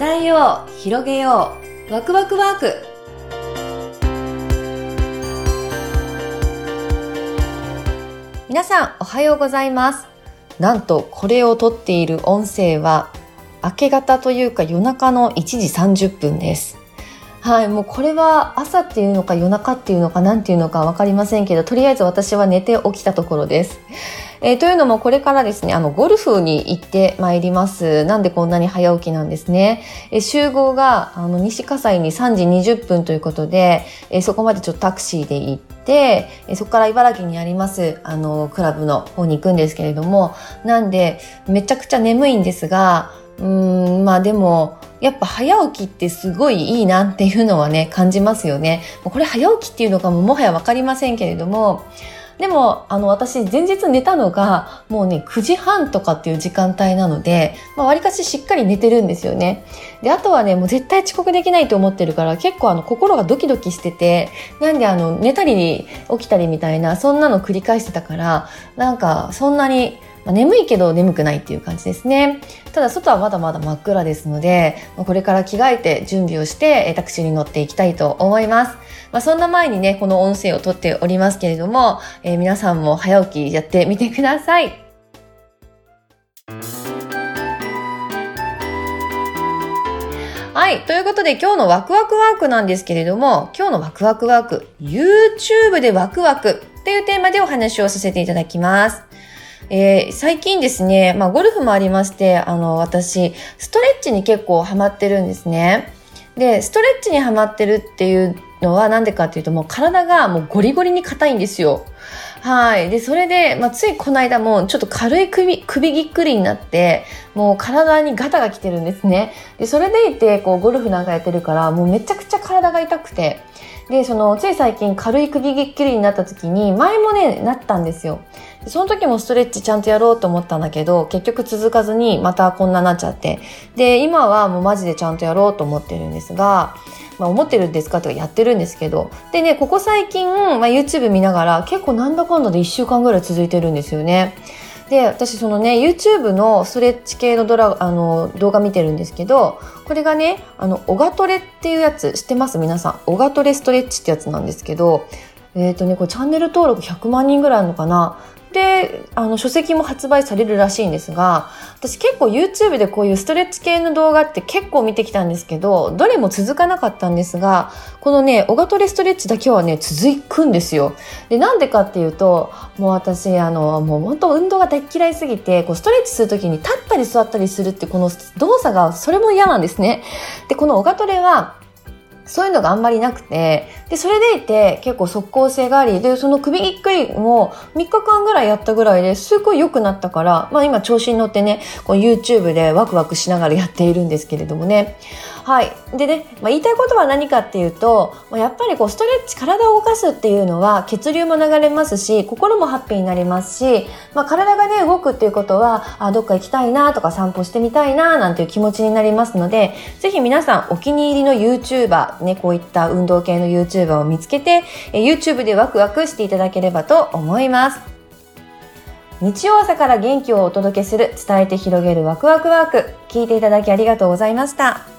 伝えよう広げようワクワクワーク。皆さんおはようございます。なんとこれを撮っている音声は明け方というか夜中の1時30分です。はい、もうこれは朝っていうのか夜中っていうのか何ていうのか分かりませんけど、とりあえず私は寝て起きたところです。えー、というのもこれからですね、あの、ゴルフに行ってまいります。なんでこんなに早起きなんですね。えー、集合が、あの、西葛西に3時20分ということで、えー、そこまでちょっとタクシーで行って、えそこから茨城にあります、あの、クラブの方に行くんですけれども、なんで、めちゃくちゃ眠いんですが、うん、まあでも、やっぱ早起きってすごいいいなっていうのはね、感じますよね。これ早起きっていうのかももはやわかりませんけれども、でも、あの、私、前日寝たのが、もうね、9時半とかっていう時間帯なので、まあ、割かししっかり寝てるんですよね。で、あとはね、もう絶対遅刻できないと思ってるから、結構あの、心がドキドキしてて、なんであの、寝たり起きたりみたいな、そんなの繰り返してたから、なんか、そんなに、まあ、眠いけど眠くないっていう感じですね。ただ外はまだまだ真っ暗ですので、これから着替えて準備をしてタクシーに乗っていきたいと思います。まあ、そんな前にね、この音声を撮っておりますけれども、えー、皆さんも早起きやってみてください。はい。ということで今日のワクワクワークなんですけれども、今日のワクワクワーク、YouTube でワクワクっていうテーマでお話をさせていただきます。えー、最近ですね、まあ、ゴルフもありまして、あの、私、ストレッチに結構ハマってるんですね。で、ストレッチにハマってるっていうのはなんでかっていうと、もう体がもうゴリゴリに硬いんですよ。はい。で、それで、まあ、ついこの間もちょっと軽い首、首ぎっくりになって、もう体にガタが来てるんですね。で、それでいて、こう、ゴルフなんかやってるから、もうめちゃくちゃ体が痛くて、で、その、つい最近軽い首ぎっくりになった時に、前もね、なったんですよ。その時もストレッチちゃんとやろうと思ったんだけど、結局続かずにまたこんななっちゃって。で、今はもうマジでちゃんとやろうと思ってるんですが、まあ思ってるんですかとかやってるんですけど。でね、ここ最近、まあ YouTube 見ながら結構なんだかんだで1週間ぐらい続いてるんですよね。で私そのね YouTube のストレッチ系のドラあの動画見てるんですけどこれがねあのオガトレっていうやつ知ってます？皆さん。オガトレストレッチってやつなんですけどえっ、ー、とねこれチャンネル登録100万人ぐらいあるのかな？であの書籍も発売されるらしいんですが私結構 YouTube でこういうストレッチ系の動画って結構見てきたんですけどどれも続かなかったんですがこのねオガトレストレッチだけはね続くんですよ。でなんでかっていうともう私あのもう本当運動が大嫌いすぎてこうストレッチする時に立ったり座ったりするってこの動作がそれも嫌なんですね。でこのオガトレはそういうのがあんまりなくて、で、それでいて結構即効性があり、で、その首ぎっくりも3日間ぐらいやったぐらいですごい良くなったから、まあ今調子に乗ってね、こう YouTube でワクワクしながらやっているんですけれどもね。はい。でね、まあ、言いたいことは何かっていうと、やっぱりこうストレッチ、体を動かすっていうのは血流も流れますし、心もハッピーになりますし、まあ、体がね、動くっていうことは、あ、どっか行きたいなとか散歩してみたいななんていう気持ちになりますので、ぜひ皆さんお気に入りの YouTuber、ね、こういった運動系の YouTuber を見つけて、YouTube でワクワクしていただければと思います。日曜朝から元気をお届けする伝えて広げるワクワクワーク聞いていただきありがとうございました